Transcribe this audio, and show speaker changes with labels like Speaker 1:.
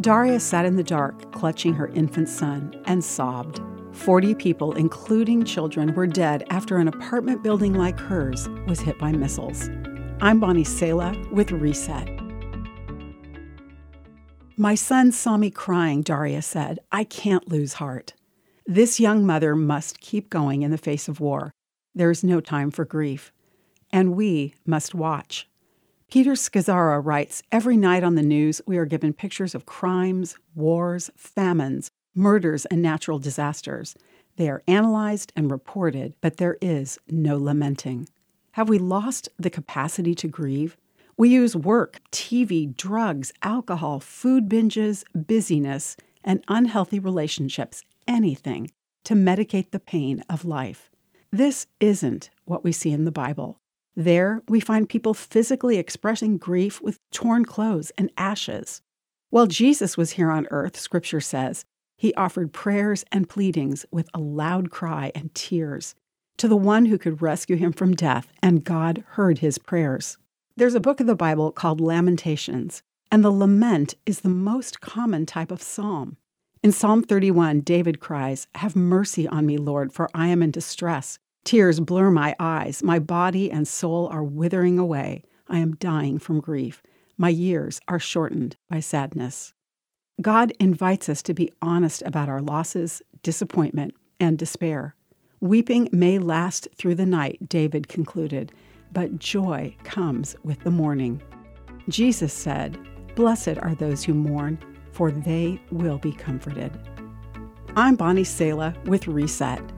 Speaker 1: Darya sat in the dark, clutching her infant son, and sobbed. 40 people, including children, were dead after an apartment building like hers was hit by missiles. I'm Bonnie Sala with Reset. My son saw me crying, Darya said. I can't lose heart. This young mother must keep going in the face of war. There is no time for grief. And we must watch. Peter Scazzero writes Every night on the news, we are given pictures of crimes, wars, famines, murders, and natural disasters. They are analyzed and reported, but there is no lamenting. Have we lost the capacity to grieve? We use work, TV, drugs, alcohol, food binges, busyness, and unhealthy relationships, anything, to medicate the pain of life. This isn't what we see in the Bible. There, we find people physically expressing grief with torn clothes and ashes. While Jesus was here on earth, Scripture says, he offered prayers and pleadings with a loud cry and tears to the one who could rescue him from death, and God heard his prayers. There's a book of the Bible called Lamentations, and the lament is the most common type of psalm. In Psalm 31, David cries, Have mercy on me, Lord, for I am in distress. Tears blur my eyes. My body and soul are withering away. I am dying from grief. My years are shortened by sadness. God invites us to be honest about our losses, disappointment, and despair. Weeping may last through the night, David concluded, but joy comes with the morning. Jesus said, Blessed are those who mourn, for they will be comforted. I'm Bonnie Sala with Reset.